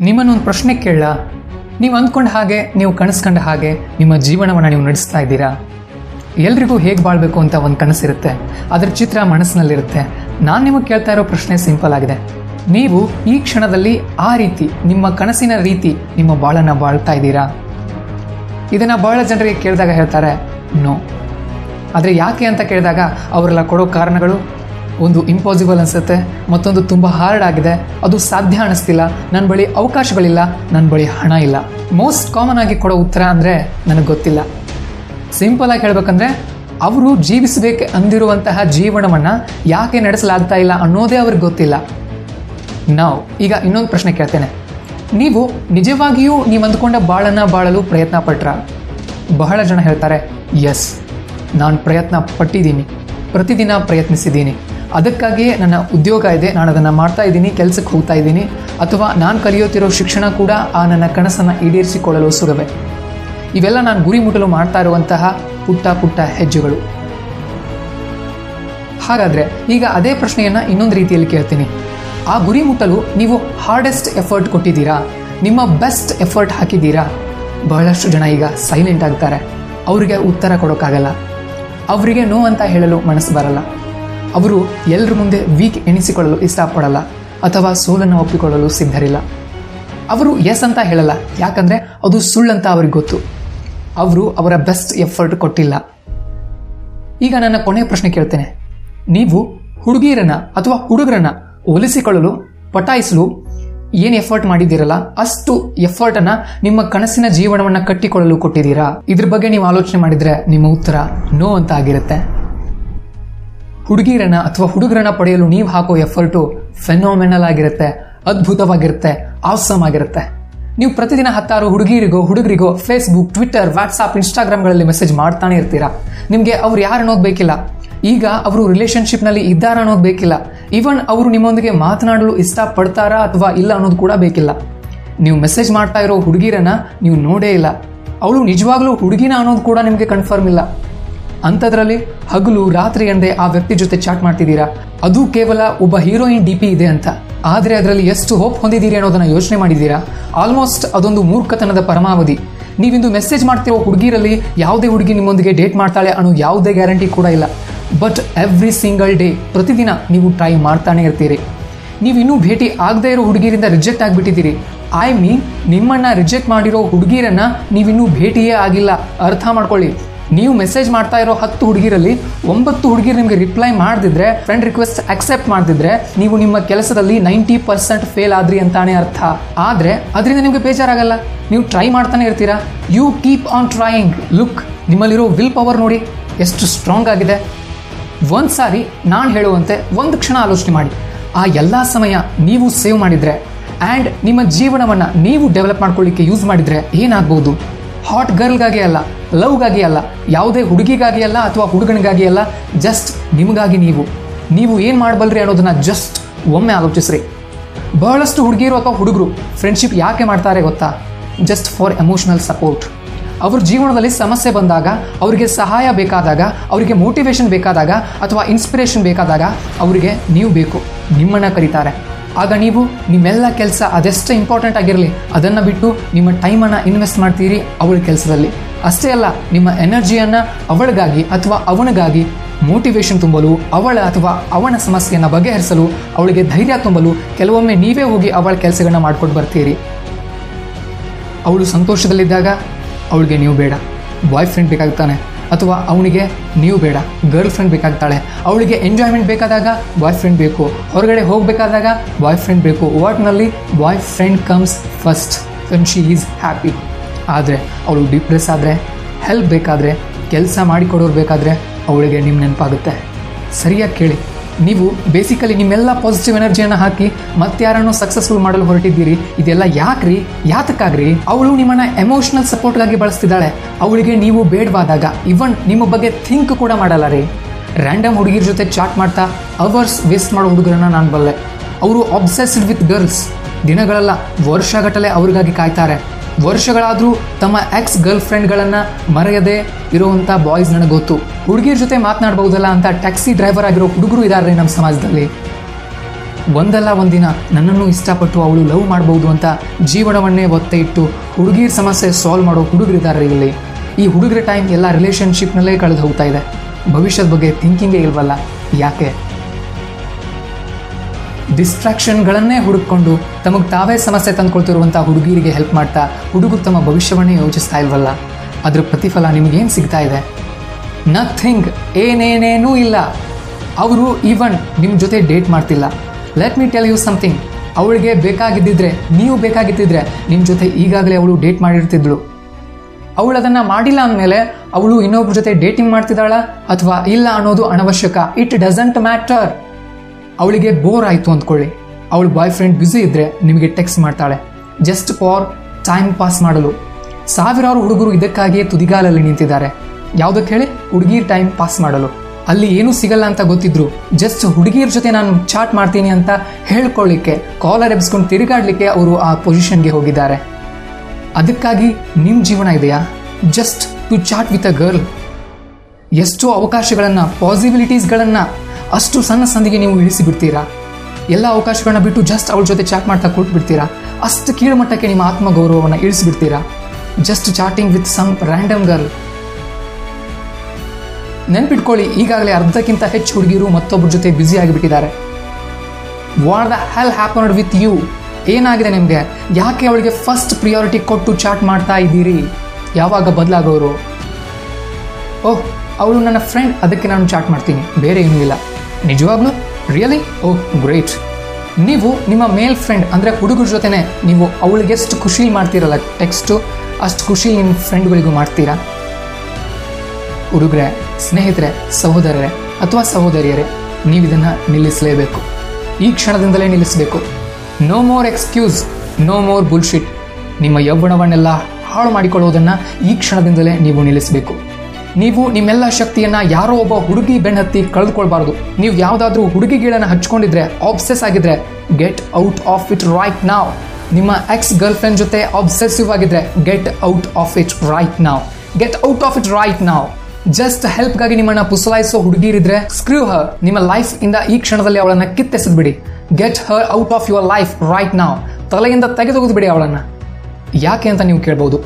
ನಿಮ್ಮನ್ನೊಂದು ಪ್ರಶ್ನೆ ಕೇಳ ನೀವು ಅಂದ್ಕೊಂಡ ಹಾಗೆ, ನೀವು ಕನಸ್ಕೊಂಡ ಹಾಗೆ ನಿಮ್ಮ ಜೀವನವನ್ನು ನೀವು ನಡೆಸ್ತಾ ಇದ್ದೀರಾ? ಎಲ್ರಿಗೂ ಹೇಗೆ ಬಾಳ್ಬೇಕು ಅಂತ ಒಂದು ಕನಸಿರುತ್ತೆ. ಅದರ ಚಿತ್ರ ಮನಸ್ಸಿನಲ್ಲಿರುತ್ತೆ. ನಾನು ನಿಮಗೆ ಕೇಳ್ತಾ ಇರೋ ಪ್ರಶ್ನೆ ಸಿಂಪಲ್ ಆಗಿದೆ. ನೀವು ಈ ಕ್ಷಣದಲ್ಲಿ ಆ ರೀತಿ, ನಿಮ್ಮ ಕನಸಿನ ರೀತಿ ನಿಮ್ಮ ಬಾಳನ್ನ ಬಾಳ್ತಾ ಇದ್ದೀರಾ? ಇದನ್ನ ಬಹಳ ಜನರಿಗೆ ಕೇಳಿದಾಗ ಹೇಳ್ತಾರೆ, ನೋ. ಆದರೆ ಯಾಕೆ ಅಂತ ಕೇಳಿದಾಗ ಅವರೆಲ್ಲ ಕೊಡೋ ಕಾರಣಗಳು ಒಂದು ಇಂಪಾಸಿಬಲ್ ಅನಿಸುತ್ತೆ. ಮತ್ತೊಂದು ತುಂಬ ಹಾರ್ಡ್ ಆಗಿದೆ. ಅದು ಸಾಧ್ಯ ಅನಿಸ್ತಿಲ್ಲ. ನನ್ನ ಬಳಿ ಅವಕಾಶಗಳಿಲ್ಲ. ನನ್ನ ಬಳಿ ಹಣ ಇಲ್ಲ. ಮೋಸ್ಟ್ ಕಾಮನ್ ಆಗಿ ಕೊಡೋ ಉತ್ತರ ಅಂದರೆ ನನಗೆ ಗೊತ್ತಿಲ್ಲ. ಸಿಂಪಲ್ ಆಗಿ ಹೇಳ್ಬೇಕಂದ್ರೆ, ಅವರು ಜೀವಿಸಬೇಕು ಅಂದಿರುವಂತಹ ಜೀವನವನ್ನು ಯಾಕೆ ನಡೆಸಲಾಗ್ತಾ ಇಲ್ಲ ಅನ್ನೋದೇ ಅವ್ರಿಗೆ ಗೊತ್ತಿಲ್ಲ. ನಾವು ಈಗ ಇನ್ನೊಂದು ಪ್ರಶ್ನೆ ಕೇಳ್ತೇನೆ. ನೀವು ನಿಜವಾಗಿಯೂ ನೀವು ಅಂದ್ಕೊಂಡ ಬಾಳನ್ನ ಬಾಳಲು ಪ್ರಯತ್ನ ಪಟ್ರ? ಬಹಳ ಜನ ಹೇಳ್ತಾರೆ ಎಸ್ ನಾನು ಪ್ರಯತ್ನ ಪಟ್ಟಿದ್ದೀನಿ. ಪ್ರತಿದಿನ ಪ್ರಯತ್ನಿಸಿದ್ದೀನಿ. ಅದಕ್ಕಾಗಿಯೇ ನನ್ನ ಉದ್ಯೋಗ ಇದೆ, ನಾನು ಅದನ್ನು ಮಾಡ್ತಾ ಇದ್ದೀನಿ, ಕೆಲಸಕ್ಕೆ ಹೋಗ್ತಾ ಇದ್ದೀನಿ. ಅಥವಾ ನಾನು ಕಲಿಯುತ್ತಿರೋ ಶಿಕ್ಷಣ ಕೂಡ ಆ ನನ್ನ ಕನಸನ್ನು ಈಡೇರಿಸಿಕೊಳ್ಳಲು ಸುಗವೆ ಇವೆಲ್ಲ ನಾನು ಗುರಿ ಮುಟ್ಟಲು ಮಾಡ್ತಾ ಇರುವಂತಹ ಪುಟ್ಟ ಪುಟ್ಟ ಹೆಜ್ಜೆಗಳು. ಹಾಗಾದರೆ ಈಗ ಅದೇ ಪ್ರಶ್ನೆಯನ್ನು ಇನ್ನೊಂದು ರೀತಿಯಲ್ಲಿ ಕೇಳ್ತೀನಿ. ಆ ಗುರಿ ಮುಟ್ಟಲು ನೀವು ಹಾರ್ಡೆಸ್ಟ್ ಎಫರ್ಟ್ ಕೊಟ್ಟಿದ್ದೀರಾ? ನಿಮ್ಮ ಬೆಸ್ಟ್ ಎಫರ್ಟ್ ಹಾಕಿದ್ದೀರಾ? ಬಹಳಷ್ಟು ಜನ ಈಗ ಸೈಲೆಂಟ್ ಆಗ್ತಾರೆ. ಅವರಿಗೆ ಉತ್ತರ ಕೊಡೋಕ್ಕಾಗಲ್ಲ. ಅವರಿಗೆ ನೋ ಅಂತ ಹೇಳಲು ಮನಸ್ಸು ಬರಲ್ಲ. ಅವರು ಎಲ್ಲರ ಮುಂದೆ ವೀಕ್ ಎಣಿಸಿಕೊಳ್ಳಲು ಇಷ್ಟಪಡಲ್ಲ ಅಥವಾ ಸೋಲನ್ನು ಒಪ್ಪಿಕೊಳ್ಳಲು ಸಿದ್ಧರಿಲ್ಲ. ಅವರು ಎಸ್ ಅಂತ ಹೇಳಲ್ಲ, ಯಾಕಂದರೆ ಅದು ಸುಳ್ಳಂತ ಅವ್ರಿಗೆ ಗೊತ್ತು. ಅವರು ಅವರ ಬೆಸ್ಟ್ ಎಫರ್ಟ್ ಕೊಟ್ಟಿಲ್ಲ. ಈಗ ನನ್ನ ಕೊನೆಯ ಪ್ರಶ್ನೆ ಕೇಳ್ತೇನೆ. ನೀವು ಹುಡುಗಿಯರನ್ನ ಅಥವಾ ಹುಡುಗರನ್ನ ಒಲಿಸಿಕೊಳ್ಳಲು, ಪಟಾಯಿಸಲು ಏನು ಎಫರ್ಟ್ ಮಾಡಿದ್ದೀರಲ್ಲ? ಅಷ್ಟು ಎಫರ್ಟ್ ಅನ್ನ ನಿಮ್ಮ ಕನಸಿನ ಜೀವನವನ್ನ ಕಟ್ಟಿಕೊಳ್ಳಲು ಕೊಟ್ಟಿದ್ದೀರಾ? ಇದ್ರ ಬಗ್ಗೆ ನೀವು ಆಲೋಚನೆ ಮಾಡಿದ್ರೆ ನಿಮ್ಮ ಉತ್ತರ ನೋ ಅಂತ ಆಗಿರುತ್ತೆ. ಹುಡುಗಿಯರನ್ನ ಅಥವಾ ಹುಡುಗರನ್ನ ಪಡೆಯಲು ನೀವು ಹಾಕೋ ಎಫರ್ಟು ಫೆನೋಮೆನಲ್ ಆಗಿರುತ್ತೆ, ಅದ್ಭುತವಾಗಿರುತ್ತೆ ಆಸಮ್ ಆಗಿರುತ್ತೆ. ನೀವು ಪ್ರತಿದಿನ ಹತ್ತಾರು ಹುಡುಗಿರಿಗೋ, ಹುಡುಗರಿಗೋ ಫೇಸ್ಬುಕ್ ಟ್ವಿಟರ್ ವಾಟ್ಸಾಪ್ ಇನ್ಸ್ಟಾಗ್ರಾಮ್ಗಳಲ್ಲಿ ಮೆಸೇಜ್ ಮಾಡ್ತಾನೆ ಇರ್ತೀರಾ? ನಿಮಗೆ ಅವ್ರು ಯಾರು ಅನ್ನೋದು ಬೇಕಿಲ್ಲ ಈಗ ಅವರು ರಿಲೇಶನ್ಶಿಪ್ನಲ್ಲಿ ಇದ್ದಾರಾ ಅನ್ನೋದು ಬೇಕಿಲ್ಲ ಈವನ್ ಅವರು ನಿಮ್ಮೊಂದಿಗೆ ಮಾತನಾಡಲು ಇಷ್ಟಪಡ್ತಾರಾ ಅಥವಾ ಇಲ್ಲ ಅನ್ನೋದು ಕೂಡ ಬೇಕಿಲ್ಲ. ನೀವು ಮೆಸೇಜ್ ಮಾಡ್ತಾ ಇರೋ ಹುಡುಗಿರನ್ನ ನೀವು ನೋಡೇ ಇಲ್ಲ. ಅವಳು ನಿಜವಾಗ್ಲೂ ಹುಡುಗಿನ ಅನ್ನೋದು ಕೂಡ ನಿಮಗೆ ಕನ್ಫರ್ಮ್ ಇಲ್ಲ. ಅಂಥದ್ರಲ್ಲಿ ಹಗಲು ರಾತ್ರಿ ಎಂದೇ ಆ ವ್ಯಕ್ತಿ ಜೊತೆ ಚಾಟ್ ಮಾಡ್ತಿದ್ದೀರಾ? ಅದು ಕೇವಲ ಒಬ್ಬ ಹೀರೋಯಿನ್ ಡಿ ಪಿ ಇದೆ ಅಂತ. ಆದರೆ ಅದರಲ್ಲಿ ಎಷ್ಟು ಹೋಪ್ ಹೊಂದಿದ್ದೀರಿ ಅನ್ನೋದನ್ನ ಯೋಚನೆ ಮಾಡಿದ್ದೀರಾ? ಆಲ್ಮೋಸ್ಟ್ ಅದೊಂದು ಮೂರ್ಖತನದ ಪರಮಾವಧಿ. ನೀವಿಂದು ಮೆಸೇಜ್ ಮಾಡ್ತಿರೋ ಹುಡುಗಿರಲ್ಲಿ ಯಾವುದೇ ಹುಡುಗಿ ನಿಮ್ಮೊಂದಿಗೆ ಡೇಟ್ ಮಾಡ್ತಾಳೆ ಅನ್ನೋ ಯಾವುದೇ ಗ್ಯಾರಂಟಿ ಕೂಡ ಇಲ್ಲ. ಬಟ್ ಎವ್ರಿ ಸಿಂಗಲ್ ಡೇ, ಪ್ರತಿದಿನ ನೀವು ಟ್ರೈ ಮಾಡ್ತಾನೆ ಇರ್ತೀರಿ. ನೀವು ಇನ್ನೂ ಭೇಟಿ ಆಗದೇ ಇರೋ ಹುಡುಗಿರಿಂದ ರಿಜೆಕ್ಟ್ ಆಗಿಬಿಟ್ಟಿದ್ದೀರಿ. ಐ ಮೀನ್ ನಿಮ್ಮನ್ನ ರಿಜೆಕ್ಟ್ ಮಾಡಿರೋ ಹುಡುಗಿರನ್ನ ನೀವಿನ್ನೂ ಭೇಟಿಯೇ ಆಗಿಲ್ಲ. ಅರ್ಥ ಮಾಡ್ಕೊಳ್ಳಿ. ನೀವು ಮೆಸೇಜ್ ಮಾಡ್ತಾ ಇರೋ ಹತ್ತು ಹುಡುಗಿರಲ್ಲಿ ಒಂಬತ್ತು ಹುಡುಗಿರು ನಿಮಗೆ ರಿಪ್ಲೈ ಮಾಡದಿದ್ರೆ ಫ್ರೆಂಡ್ ರಿಕ್ವೆಸ್ಟ್ ಅಕ್ಸೆಪ್ಟ್ ಮಾಡದಿದ್ರೆ, ನೀವು ನಿಮ್ಮ ಕೆಲಸದಲ್ಲಿ ನೈಂಟಿ ಪರ್ಸೆಂಟ್ ಫೇಲ್ ಆದ್ರಿ ಅಂತಾನೆ ಅರ್ಥ. ಆದ್ರೆ, ಅದರಿಂದ ನಿಮಗೆ ಬೇಜಾರಾಗಲ್ಲ. ನೀವು ಟ್ರೈ ಮಾಡ್ತಾನೆ ಇರ್ತೀರಾ? You keep on trying look ನಿಮ್ಮಲ್ಲಿರೋ will power ನೋಡಿ ಎಷ್ಟು ಸ್ಟ್ರಾಂಗ್ ಆಗಿದೆ. ಒಂದು ಸಾರಿ ನಾನು ಹೇಳುವಂತೆ ಒಂದು ಕ್ಷಣ ಆಲೋಚನೆ ಮಾಡಿ. ಆ ಎಲ್ಲ ಸಮಯ ನೀವು ಸೇವ್ ಮಾಡಿದರೆ ಆ್ಯಂಡ್ ನಿಮ್ಮ ಜೀವನವನ್ನು ನೀವು ಡೆವಲಪ್ ಮಾಡ್ಕೊಳ್ಳಿಕ್ಕೆ ಯೂಸ್ ಮಾಡಿದರೆ ಏನಾಗ್ಬೋದು? ಹಾಟ್ ಗರ್ಲ್ಗಾಗೆ ಅಲ್ಲ. ಲವ್ಗಾಗಿ ಅಲ್ಲ, ಯಾವುದೇ ಹುಡುಗಿಗಾಗಿ ಅಲ್ಲ ಅಥವಾ ಹುಡುಗನಿಗಾಗಿ ಅಲ್ಲ ಜಸ್ಟ್ ನಿಮಗಾಗಿ ನೀವು. ನೀವು ಏನು ಮಾಡಬಲ್ರಿ ಅನ್ನೋದನ್ನ ಜಸ್ಟ್ ಒಮ್ಮೆ ಆಲೋಚಿಸ್ರಿ. ಬಹಳಷ್ಟು ಹುಡುಗಿಯರು ಅಥವಾ ಹುಡುಗರು ಫ್ರೆಂಡ್ಶಿಪ್ ಯಾಕೆ ಮಾಡ್ತಾರೆ ಗೊತ್ತಾ? ಜಸ್ಟ್ ಫಾರ್ ಎಮೋಷನಲ್ ಸಪೋರ್ಟ್ ಅವ್ರ ಜೀವನದಲ್ಲಿ ಸಮಸ್ಯೆ ಬಂದಾಗ, ಅವರಿಗೆ ಸಹಾಯ ಬೇಕಾದಾಗ, ಅವರಿಗೆ ಮೋಟಿವೇಶನ್ ಬೇಕಾದಾಗ ಅಥವಾ ಇನ್ಸ್ಪಿರೇಷನ್ ಬೇಕಾದಾಗ ಅವರಿಗೆ ನೀವು ಬೇಕು. ನಿಮ್ಮನ್ನು ಕರೀತಾರೆ. ಆಗ ನೀವು ನಿಮ್ಮೆಲ್ಲ ಕೆಲಸ ಅದೆಷ್ಟು ಇಂಪಾರ್ಟೆಂಟ್ ಆಗಿರಲಿ, ಅದನ್ನು ಬಿಟ್ಟು ನಿಮ್ಮ ಟೈಮನ್ನು ಇನ್ವೆಸ್ಟ್ ಮಾಡ್ತೀರಿ ಅವಳ ಕೆಲಸದಲ್ಲಿ. ಅಷ್ಟೇ ಅಲ್ಲ, ನಿಮ್ಮ ಎನರ್ಜಿಯನ್ನು ಅವಳಿಗಾಗಿ ಅಥವಾ ಅವನಿಗಾಗಿ ಮೋಟಿವೇಶನ್ ತುಂಬಲು, ಅವಳ ಅಥವಾ ಅವನ ಸಮಸ್ಯೆಯನ್ನು ಬಗೆಹರಿಸಲು, ಅವಳಿಗೆ ಧೈರ್ಯ ತುಂಬಲು ಕೆಲವೊಮ್ಮೆ ನೀವೇ ಹೋಗಿ ಅವಳ ಕೆಲಸಗಳನ್ನ ಮಾಡ್ಕೊಂಡು ಬರ್ತೀರಿ. ಅವಳು ಸಂತೋಷದಲ್ಲಿದ್ದಾಗ ಅವಳಿಗೆ ನೀವು ಬೇಡ. ಬಾಯ್ ಫ್ರೆಂಡ್ ಬೇಕಾಗ್ತಾನೆ ಅಥವಾ ಅವನಿಗೆ ನೀವು ಬೇಡ. ಗರ್ಲ್ ಫ್ರೆಂಡ್ ಬೇಕಾಗ್ತಾಳೆ. ಅವಳಿಗೆ ಎಂಜಾಯ್ಮೆಂಟ್ ಬೇಕಾದಾಗ ಬಾಯ್ ಫ್ರೆಂಡ್ ಬೇಕು. ಹೊರಗಡೆ ಹೋಗಬೇಕಾದಾಗ ಬಾಯ್ ಫ್ರೆಂಡ್ ಬೇಕು. ವಾಟ್ನಲ್ಲಿ boyfriend comes first when she is happy ಆದರೆ ಅವಳು ಡಿಪ್ರೆಸ್ ಆದರೆ ಹೆಲ್ಪ್ ಬೇಕಾದರೆ, ಕೆಲಸ ಮಾಡಿಕೊಡೋರು ಬೇಕಾದರೆ ಅವಳಿಗೆ ನಿಮ್ಮ ನೆನಪಾಗುತ್ತೆ. ಸರಿಯಾಗಿ ಕೇಳಿ. ನೀವು ಬೇಸಿಕಲಿ ನಿಮ್ಮೆಲ್ಲ ಪಾಸಿಟಿವ್ ಎನರ್ಜಿಯನ್ನು ಹಾಕಿ ಮತ್ತಾರನ್ನು ಸಕ್ಸಸ್ಫುಲ್ ಮಾಡಲು ಹೊರಟಿದ್ದೀರಿ, ಇದೆಲ್ಲ ಯಾಕ್ರಿ? ಯಾತಕ್ಕಾಗ್ರಿ? ಅವಳು ನಿಮ್ಮನ್ನ ಎಮೋಷನಲ್ ಸಪೋರ್ಟ್ಗಾಗಿ ಬಳಸ್ತಿದ್ದಾಳೆ. ಅವಳಿಗೆ ನೀವು ಬೇಡವಾದಾಗ ಇವನ್ ನಿಮ್ಮ ಬಗ್ಗೆ ಥಿಂಕ್ ಕೂಡ ಮಾಡಲ್ಲ ರೀ. ರ್ಯಾಂಡಮ್ ಹುಡುಗಿರ ಜೊತೆ ಚಾಟ್ ಮಾಡ್ತಾ ಅವರ್ಸ್ ವೇಸ್ಟ್ ಮಾಡೋ ಹುಡುಗರನ್ನ ನಾನು ಬಲ್ಲೆ. ಅವರು ಅಬ್ಸೆಸ್ಡ್ ವಿತ್ ಗರ್ಲ್ಸ್ ದಿನಗಳೆಲ್ಲ ವರ್ಷಗಟ್ಟಲೆ ಅವ್ರಿಗಾಗಿ ಕಾಯ್ತಾರೆ. ವರ್ಷಗಳಾದರೂ ತಮ್ಮ ಎಕ್ಸ್ ಗರ್ಲ್ ಫ್ರೆಂಡ್ಗಳನ್ನು ಮರೆಯದೆ ಇರುವಂಥ ಬಾಯ್ಸ್ ನನಗೆ ಗೊತ್ತು ಹುಡುಗಿಯರ ಜೊತೆ ಮಾತನಾಡಬಹುದಲ್ಲ ಅಂತ ಟ್ಯಾಕ್ಸಿ ಡ್ರೈವರ್ ಆಗಿರೋ ಹುಡುಗರು ಇದ್ದಾರೆ ನಮ್ಮ ಸಮಾಜದಲ್ಲಿ. ಒಂದಲ್ಲ ಒಂದಿನ ನನ್ನನ್ನು ಇಷ್ಟಪಟ್ಟು ಅವಳು ಲವ್ ಮಾಡಬಹುದು ಅಂತ ಜೀವನವನ್ನೇ ಒತ್ತೆ ಇಟ್ಟು ಹುಡುಗಿರ ಸಮಸ್ಯೆ ಸಾಲ್ವ್ ಮಾಡೋ ಹುಡುಗರಿದ್ದಾರೆ ಇಲ್ಲಿ. ಈ ಹುಡುಗರ ಟೈಮ್ ಎಲ್ಲ ರಿಲೇಷನ್ಶಿಪ್ನಲ್ಲೇ ಕಳೆದು ಹೋಗ್ತಾ ಇದೆ. ಭವಿಷ್ಯದ ಬಗ್ಗೆ ಥಿಂಕಿಂಗೇ ಇಲ್ವಲ್ಲ? ಯಾಕೆ? ಡಿಸ್ಟ್ರಾಕ್ಷನ್ಗಳನ್ನೇ ಹುಡುಕೊಂಡು ತಮಗೆ ತಾವೇ ಸಮಸ್ಯೆ ತಂದುಕೊಳ್ತಿರುವಂಥ ಹುಡುಗಿರಿಗೆ ಹೆಲ್ಪ್ ಮಾಡ್ತಾ ಹುಡುಗರು ತಮ್ಮ ಭವಿಷ್ಯವನ್ನೇ ಯೋಚಿಸ್ತಾ ಇಲ್ವಲ್ಲ? ಅದ್ರ ಪ್ರತಿಫಲ ನಿಮಗೇನು ಸಿಗ್ತಾ ಇದೆ? ನಥಿಂಗ್ ಏನೇನೇನೂ ಇಲ್ಲ. ಅವರು ಈವನ್ ನಿಮ್ಮ ಜೊತೆ ಡೇಟ್ ಮಾಡ್ತಿಲ್ಲ. Let me tell you something ಅವಳಿಗೆ ಬೇಕಾಗಿದ್ದಿದ್ರೆ, ನೀವು ಬೇಕಾಗಿದ್ದಿದ್ರೆ ನಿಮ್ಮ ಜೊತೆ ಈಗಾಗಲೇ ಅವಳು ಡೇಟ್ ಮಾಡಿರ್ತಿದ್ಳು. ಅವಳು ಅದನ್ನು ಮಾಡಿಲ್ಲ ಅಂದಮೇಲೆ ಅವಳು ಇನ್ನೊಬ್ರ ಜೊತೆ ಡೇಟಿಂಗ್ ಮಾಡ್ತಿದ್ದಾಳ ಅಥವಾ ಇಲ್ಲ ಅನ್ನೋದು ಅನವಶ್ಯಕ? ಇಟ್ ಡಸಂಟ್ ಮ್ಯಾಟರ್ ಅವಳಿಗೆ ಬೋರ್ ಆಯಿತು ಅಂದ್ಕೊಳ್ಳಿ. ಅವಳ ಬಾಯ್ ಫ್ರೆಂಡ್ ಬ್ಯುಸಿ ಇದ್ರೆ ನಿಮಗೆ ಟೆಕ್ಸ್ಟ್ ಮಾಡ್ತಾಳೆ. ಜಸ್ಟ್ ಫಾರ್ ಟೈಮ್ ಪಾಸ್ ಮಾಡಲು. ಸಾವಿರಾರು ಹುಡುಗರು ಇದಕ್ಕಾಗಿಯೇ ತುದಿಗಾಲಲ್ಲಿ ನಿಂತಿದ್ದಾರೆ. ಯಾವುದಕ್ಕೆ ಹೇಳಿ? ಹುಡುಗಿರ್ ಟೈಮ್ ಪಾಸ್ ಮಾಡಲು. ಅಲ್ಲಿ ಏನೂ ಸಿಗಲ್ಲ ಅಂತ ಗೊತ್ತಿದ್ರು. ಜಸ್ಟ್ ಹುಡುಗಿಯರ ಜೊತೆ ನಾನು ಚಾಟ್ ಮಾಡ್ತೀನಿ ಅಂತ ಹೇಳ್ಕೊಳ್ಳಿಕ್ಕೆ ಕಾಲರ್ ಎಬ್ಸ್ಕೊಂಡು ತಿರುಗಾಡ್ಲಿಕ್ಕೆ ಅವರು ಆ ಪೊಸಿಷನ್ಗೆ ಹೋಗಿದ್ದಾರೆ. ಅದಕ್ಕಾಗಿ ನಿಮ್ಮ ಜೀವನ ಇದೆಯಾ? Just to chat with a girl ಎಷ್ಟೋ ಅವಕಾಶಗಳನ್ನು ಪಾಸಿಬಿಲಿಟೀಸ್ಗಳನ್ನು ಅಷ್ಟು ಸಣ್ಣ ಸಂದಿಗೆ ನೀವು ಇಳಿಸಿ ಬಿಡ್ತೀರಾ? ಎಲ್ಲ ಅವಕಾಶಗಳನ್ನ ಬಿಟ್ಟು ಜಸ್ಟ್ ಅವಳ ಜೊತೆ ಚಾಟ್ ಮಾಡ್ತಾ ಕೂತ್ಬಿಡ್ತೀರಾ? ಬಿಡ್ತೀರಾ ಅಷ್ಟು ಕೀಳುಮಟ್ಟಕ್ಕೆ ನಿಮ್ಮ ಆತ್ಮಗೌರವವನ್ನು ಇಳಿಸಿಬಿಡ್ತೀರಾ? Just chatting with some random girl ನೆನ್ಪಿಟ್ಕೊಳ್ಳಿ, ಈಗಾಗಲೇ ಅರ್ಧಕ್ಕಿಂತ ಹೆಚ್ಚು ಹುಡುಗಿರು ಮತ್ತೊಬ್ಬರ ಜೊತೆ busy ಆಗಿಬಿಟ್ಟಿದ್ದಾರೆ. What the hell happened with you ಏನಾಗಿದೆ ನಿಮಗೆ? ಯಾಕೆ ಅವಳಿಗೆ ಫಸ್ಟ್ ಪ್ರಿಯಾರಿಟಿ ಕೊಟ್ಟು ಚಾಟ್ ಮಾಡ್ತಾ ಇದ್ದೀರಿ? ಯಾವಾಗ ಬದಲಾಗೋರು? ಓಹ್, ಅವಳು ನನ್ನ ಫ್ರೆಂಡ್ ಅದಕ್ಕೆ ನಾನು ಚಾಟ್ ಮಾಡ್ತೀನಿ. ಬೇರೆ ಏನೂ ಇಲ್ಲ. ನಿಜವಾಗ್ಲೂ? ರಿಯಲಿ ಓ ಗ್ರೇಟ್ ನೀವು ನಿಮ್ಮ ಮೇಲ್ ಫ್ರೆಂಡ್ ಅಂದರೆ ಹುಡುಗರ ಜೊತೆನೆ ನೀವು ಅವಳಿಗೆ ಎಷ್ಟು ಖುಷಿ ಮಾಡ್ತೀರಲ್ಲ ಟೆಕ್ಸ್ಟು ಅಷ್ಟು ಖುಷಿ ನಿಮ್ಮ ಫ್ರೆಂಡ್ಗಳಿಗೂ ಮಾಡ್ತೀರಾ? ಹುಡುಗರೇ, ಸ್ನೇಹಿತರೆ, ಸಹೋದರರೇ ಅಥವಾ ಸಹೋದರಿಯರೇ, ನೀವು ಇದನ್ನು ನಿಲ್ಲಿಸಲೇಬೇಕು. ಈ ಕ್ಷಣದಿಂದಲೇ ನಿಲ್ಲಿಸಬೇಕು. No more excuse no more bullshit ನಿಮ್ಮ ಯೌವನವನ್ನೆಲ್ಲ ಹಾಳು ಮಾಡಿಕೊಳ್ಳೋದನ್ನು ಈ ಕ್ಷಣದಿಂದಲೇ ನೀವು ನಿಲ್ಲಿಸಬೇಕು. ನೀವು ನಿಮ್ಮೆಲ್ಲ ಶಕ್ತಿಯನ್ನ ಯಾರೋ ಒಬ್ಬ ಹುಡುಗಿ ಬೆನ್ನತ್ತಿ ಕಳೆದುಕೊಳ್ಬಾರ್ದು. ನೀವು ಯಾವುದಾದ್ರೂ ಹುಡುಗಿ ಗೀಳನ್ನು ಹಚ್ಕೊಂಡಿದ್ರೆ ಆಬ್ಸೆಸ್ ಆಗಿದ್ರೆ get out of it right now ನಿಮ್ಮ ಎಕ್ಸ್ ಗರ್ಲ್ ಫ್ರೆಂಡ್ ಜೊತೆ ಆಬ್ಸೆಸಿವ್ ಆಗಿದ್ರೆ get out of it right now get out of it right now just ಹೆಲ್ಪ್ಗಾಗಿ ನಿಮ್ಮನ್ನ ಪುಸಲಾಯಿಸೋ ಹುಡುಗಿರಿದ್ರೆ ಸ್ಕ್ರೂ ಹರ್ ನಿಮ್ಮ ಲೈಫ್ ಇಂದ ಈ ಕ್ಷಣದಲ್ಲಿ ಅವಳನ್ನ ಕಿತ್ತೆಸೆದ್ಬಿಡಿ. Get her out of your life right now ತಲೆಯಿಂದ ತೆಗೆದೊಗೆದು ಬಿಡಿ ಅವಳನ್ನ. ಯಾಕೆ ಅಂತ ನೀವು ಕೇಳ್ಬೋದು.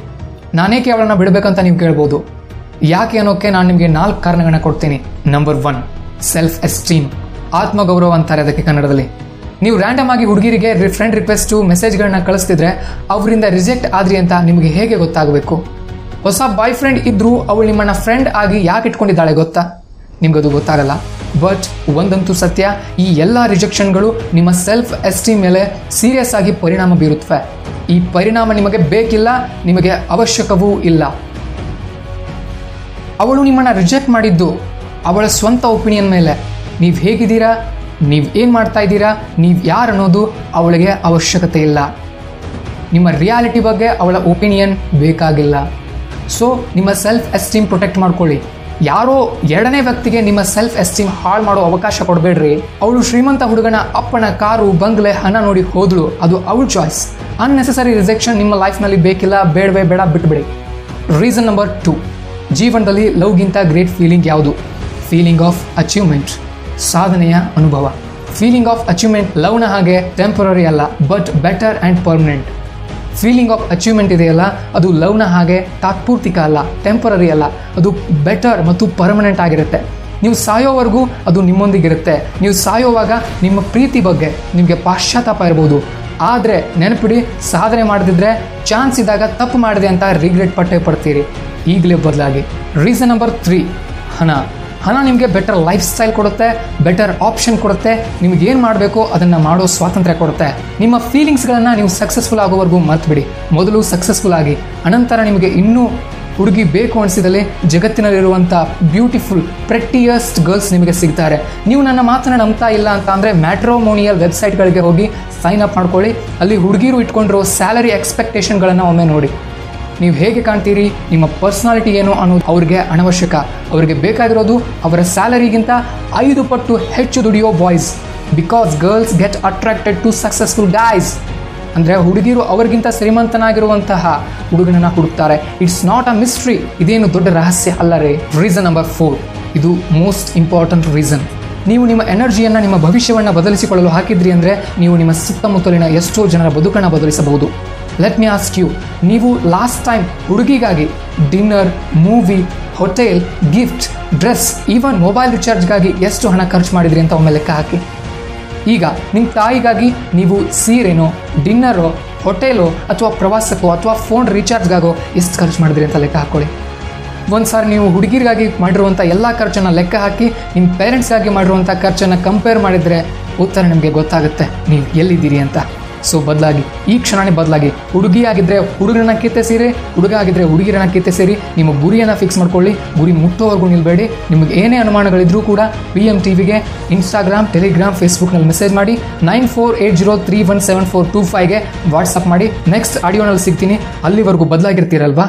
ನಾನೇಕೆ ಅವಳನ್ನ ಬಿಡಬೇಕಂತ ನೀವು ಕೇಳ್ಬೋದು. ಯಾಕೆ ಅನ್ನೋಕ್ಕೆ ನಾನು ನಿಮಗೆ ನಾಲ್ಕು ಕಾರಣಗಳನ್ನ ಕೊಡ್ತೀನಿ. ನಂಬರ್ ಒನ್ ಸೆಲ್ಫ್ ಎಸ್ಟೀಮ್ ಆತ್ಮಗೌರವ ಅಂತಾರೆ ಅದಕ್ಕೆ ಕನ್ನಡದಲ್ಲಿ. ನೀವು ರ್ಯಾಂಡಮ್ ಆಗಿ ಹುಡುಗಿರಿಗೆ ಫ್ರೆಂಡ್ ರಿಕ್ವೆಸ್ಟು ಮೆಸೇಜ್ಗಳನ್ನ ಕಳಿಸ್ತಿದ್ರೆ ಅವರಿಂದ ರಿಜೆಕ್ಟ್ ಆದ್ರಿ ಅಂತ ನಿಮಗೆ ಹೇಗೆ ಗೊತ್ತಾಗಬೇಕು? ಹೊಸ ಬಾಯ್ ಫ್ರೆಂಡ್ ಇದ್ರೂ ಅವಳು ನಿಮ್ಮನ್ನ ಫ್ರೆಂಡ್ ಆಗಿ ಯಾಕೆ ಇಟ್ಕೊಂಡಿದ್ದಾಳೆ ಗೊತ್ತಾ? ಅದು ಗೊತ್ತಾಗಲ್ಲ. ಬಟ್ ಒಂದಂತೂ ಸತ್ಯ, ಈ ಎಲ್ಲ ರಿಜೆಕ್ಷನ್ಗಳು ನಿಮ್ಮ ಸೆಲ್ಫ್ ಎಸ್ಟೀಮ್ ಮೇಲೆ ಸೀರಿಯಸ್ ಆಗಿ ಪರಿಣಾಮ ಬೀರುತ್ತವೆ ಈ ಪರಿಣಾಮ ನಿಮಗೆ ಬೇಕಿಲ್ಲ, ನಿಮಗೆ ಅವಶ್ಯಕವೂ ಇಲ್ಲ. ಅವಳು ನಿಮ್ಮನ್ನು ರಿಜೆಕ್ಟ್ ಮಾಡಿದ್ದು. ಅವಳ ಸ್ವಂತ ಒಪಿನಿಯನ್ ಮೇಲೆ. ನೀವು ಹೇಗಿದ್ದೀರಾ? ನೀವು ಏನು ಮಾಡ್ತಾ ಇದ್ದೀರಾ? ನೀವು ಯಾರು ಅನ್ನೋದು ಅವಳಿಗೆ ಅವಶ್ಯಕತೆ ಇಲ್ಲ. ನಿಮ್ಮ ರಿಯಾಲಿಟಿ ಬಗ್ಗೆ ಅವಳ ಒಪಿನಿಯನ್ ಬೇಕಾಗಿಲ್ಲ. ಸೊ ನಿಮ್ಮ ಸೆಲ್ಫ್ ಎಸ್ಟೀಮ್ ಪ್ರೊಟೆಕ್ಟ್ ಮಾಡ್ಕೊಳ್ಳಿ. ಯಾರೋ ಎರಡನೇ ವ್ಯಕ್ತಿಗೆ ನಿಮ್ಮ ಸೆಲ್ಫ್ ಎಸ್ಟೀಮ್ ಹಾಳು ಮಾಡೋ ಅವಕಾಶ ಕೊಡಬೇಡ್ರಿ. ಅವಳು ಶ್ರೀಮಂತ ಹುಡುಗನ ಅಪ್ಪನ ಕಾರು, ಬಂಗ್ಲೆ, ಹಣ ನೋಡಿ ಹೋದಳು. ಅದು ಅವಳ ಚಾಯ್ಸ್ ಅನ್ನೆಸೆಸರಿ ರಿಜೆಕ್ಷನ್ ನಿಮ್ಮ ಲೈಫ್ನಲ್ಲಿ ಬೇಕಿಲ್ಲ, ಬೇಡವೇ ಬೇಡ, ಬಿಟ್ಬಿಡಿ. ರೀಸನ್ ನಂಬರ್ ಟು ಜೀವನದಲ್ಲಿ ಲವ್ಗಿಂತ ಗ್ರೇಟ್ ಫೀಲಿಂಗ್ ಯಾವುದು? ಫೀಲಿಂಗ್ ಆಫ್ ಅಚೀವ್ಮೆಂಟ್ ಸಾಧನೆಯ ಅನುಭವ. ಫೀಲಿಂಗ್ ಆಫ್ ಅಚೀವ್ಮೆಂಟ್ ಲವ್ನ ಹಾಗೆ ಟೆಂಪರರಿ ಅಲ್ಲ but better and permanent feeling of achievement ಇದೆಯಲ್ಲ, ಅದು ಲವ್ನ ಹಾಗೆ ತಾತ್ಪೂರ್ತಿಕ ಅಲ್ಲ ಟೆಂಪರರಿ ಅಲ್ಲ, ಅದು ಬೆಟರ್ ಮತ್ತು ಪರ್ಮನೆಂಟ್ ಆಗಿರುತ್ತೆ. ನೀವು ಸಾಯೋವರೆಗೂ ಅದು ನಿಮ್ಮೊಂದಿಗಿರುತ್ತೆ. ನೀವು ಸಾಯೋವಾಗ ನಿಮ್ಮ ಪ್ರೀತಿ ಬಗ್ಗೆ ನಿಮಗೆ ಪಾಶ್ಚಾತ್ತಾಪ ಇರ್ಬೋದು. ಆದರೆ ನೆನಪಿಡಿ, ಸಾಧನೆ ಮಾಡದಿದ್ರೆ ಚಾನ್ಸ್ ಇದ್ದಾಗ ತಪ್ಪು ಮಾಡಿದೆ ಅಂತ ರಿಗ್ರೆಟ್ ಪಟ್ಟೆ ಪಡ್ತೀರಿ. ಈಗಲೇ ಬದಲಾಗಿ. ರೀಸನ್ ನಂಬರ್ ತ್ರೀ ಹಣ. ಹಣ ನಿಮಗೆ ಬೆಟರ್ ಲೈಫ್ ಸ್ಟೈಲ್ ಕೊಡುತ್ತೆ ಬೆಟರ್ ಆಪ್ಷನ್ ಕೊಡುತ್ತೆ, ನಿಮ್ಗೆ ಏನು ಮಾಡಬೇಕು ಅದನ್ನು ಮಾಡೋ ಸ್ವಾತಂತ್ರ್ಯ ಕೊಡುತ್ತೆ. ನಿಮ್ಮ ಫೀಲಿಂಗ್ಸ್ಗಳನ್ನು ನೀವು ಸಕ್ಸಸ್ಫುಲ್ ಆಗೋವರೆಗೂ ಮರ್ತುಬಿಡಿ. ಮೊದಲು ಸಕ್ಸಸ್ಫುಲ್ ಆಗಿ, ಅನಂತರ ನಿಮಗೆ ಇನ್ನೂ ಹುಡುಗಿ ಬೇಕು ಅನಿಸಿದಲ್ಲಿ ಜಗತ್ತಿನಲ್ಲಿರುವಂಥ ಬ್ಯೂಟಿಫುಲ್ ಪ್ರೆಟ್ಟಿಯಸ್ಟ್ ಗರ್ಲ್ಸ್ ನಿಮಗೆ ಸಿಗ್ತಾರೆ. ನೀವು ನನ್ನ ಮಾತನ್ನು ನಂಬ್ತಾ ಇಲ್ಲ ಅಂತ ಅಂದರೆ ಮ್ಯಾಟ್ರೋಮೋನಿಯಲ್ ವೆಬ್ಸೈಟ್ಗಳಿಗೆ ಹೋಗಿ ಸೈನ್ ಅಪ್ ಮಾಡ್ಕೊಳ್ಳಿ. ಅಲ್ಲಿ ಹುಡುಗಿರು ಇಟ್ಕೊಂಡಿರೋ ಸ್ಯಾಲರಿ ಎಕ್ಸ್ಪೆಕ್ಟೇಷನ್ಗಳನ್ನು ಒಮ್ಮೆ ನೋಡಿ. ನೀವು ಹೇಗೆ ಕಾಣ್ತೀರಿ? ನಿಮ್ಮ ಪರ್ಸ್ನಾಲಿಟಿ ಏನು ಅನ್ನೋದು ಅವ್ರಿಗೆ ಅನವಶ್ಯಕ. ಅವರಿಗೆ ಬೇಕಾಗಿರೋದು ಅವರ ಸ್ಯಾಲರಿಗಿಂತ ಐದು ಪಟ್ಟು ಹೆಚ್ಚು ದುಡಿಯೋ boys because girls get attracted to successful guys ಅಂದರೆ ಹುಡುಗಿರು ಅವರಿಗಿಂತ ಶ್ರೀಮಂತನಾಗಿರುವಂತಹ ಹುಡುಗನನ್ನ ಹುಡುಕ್ತಾರೆ. ಇಟ್ಸ್ ನಾಟ್ ಅ ಮಿಸ್ಟ್ರಿ ಇದೇನು ದೊಡ್ಡ ರಹಸ್ಯ ಅಲ್ಲ ರೀ. ರೀಸನ್ ನಂಬರ್ ಫೋರ್ ಇದು ಮೋಸ್ಟ್ ಇಂಪಾರ್ಟೆಂಟ್ ರೀಸನ್ ನೀವು ನಿಮ್ಮ ಎನರ್ಜಿಯನ್ನು, ನಿಮ್ಮ ಭವಿಷ್ಯವನ್ನು ಬದಲಿಸಿಕೊಳ್ಳಲು ಹಾಕಿದ್ರಿ ಅಂದರೆ ನೀವು ನಿಮ್ಮ ಸುತ್ತಮುತ್ತಲಿನ ಎಷ್ಟೋ ಜನರ ಬದುಕನ್ನು ಬದಲಿಸಬಹುದು. ಲೆಟ್ ಮಿ ಆಸ್ಕ್ ಯು ನೀವು last time ಹುಡುಗಿಗಾಗಿ dinner movie hotel gift dress even mobile ರಿಚಾರ್ಜ್ಗಾಗಿ ಎಷ್ಟು ಹಣ ಖರ್ಚು ಮಾಡಿದ್ರಿ ಅಂತ ಒಮ್ಮೆ ಲೆಕ್ಕ ಹಾಕಿ. ಈಗ ನಿಮ್ಮ ತಾಯಿಗಾಗಿ ನೀವು ಸೀರೆನೋ ಡಿನ್ನರೋ ಹೋಟೆಲೋ ಅಥವಾ ಪ್ರವಾಸಕ್ಕೋ, ಅಥವಾ ಫೋನ್ ರೀಚಾರ್ಜ್ಗಾಗೋ ಎಷ್ಟು ಖರ್ಚು ಮಾಡಿದ್ರಿ ಅಂತ ಲೆಕ್ಕ ಹಾಕ್ಕೊಳ್ಳಿ ಒಂದು ಸಾರಿ ನೀವು ಹುಡುಗಿರಿಗಾಗಿ ಮಾಡಿರುವಂಥ ಎಲ್ಲ ಖರ್ಚನ್ನು ಲೆಕ್ಕ ಹಾಕಿ ನಿಮ್ಮ ಪೇರೆಂಟ್ಸ್ಗಾಗಿ ಮಾಡಿರುವಂಥ ಖರ್ಚನ್ನು ಕಂಪೇರ್ ಮಾಡಿದರೆ ಉತ್ತರ ನಿಮಗೆ ಗೊತ್ತಾಗುತ್ತೆ, ನೀವು ಎಲ್ಲಿದ್ದೀರಿ ಅಂತ. ಸೊ ಬದಲಾಗಿ, ಈ ಕ್ಷಣನೇ ಬದಲಾಗಿ ಹುಡುಗಿ ಆಗಿದ್ರೆ ಹುಡುಗರನ್ನ ಕಿತ್ತೆ ಸೇರಿ ಹುಡುಗ ಆಗಿದ್ರೆ ಹುಡುಗಿರನ್ನ ಕಿತ್ತೆ ಸೇರಿ ನಿಮ್ಮ ಗುರಿಯನ್ನು ಫಿಕ್ಸ್ ಮಾಡ್ಕೊಳ್ಳಿ, ಗುರಿ ಮುಟ್ಟೋವರೆಗೂ ನಿಲ್ಬೇಡಿ. ನಿಮಗೆ ಏನೇ ಅನುಮಾನಗಳಿದ್ರೂ ಕೂಡ ಪಿ ಎಂ ಟಿವಿಗೆ ಇನ್ಸ್ಟಾಗ್ರಾಮ್ ಟೆಲಿಗ್ರಾಮ್ ಫೇಸ್ಬುಕ್ನಲ್ಲಿ ಮೆಸೇಜ್ ಮಾಡಿ nine four eight zero three one seven four two ಫೈವ್ಗೆ WhatsApp ಮಾಡಿ. ನೆಕ್ಸ್ಟ್ ಆಡಿಯೋನಲ್ಲಿ ಸಿಗ್ತೀನಿ. ಅಲ್ಲಿವರೆಗೂ ಬದಲಾಗಿರ್ತೀರಲ್ವಾ?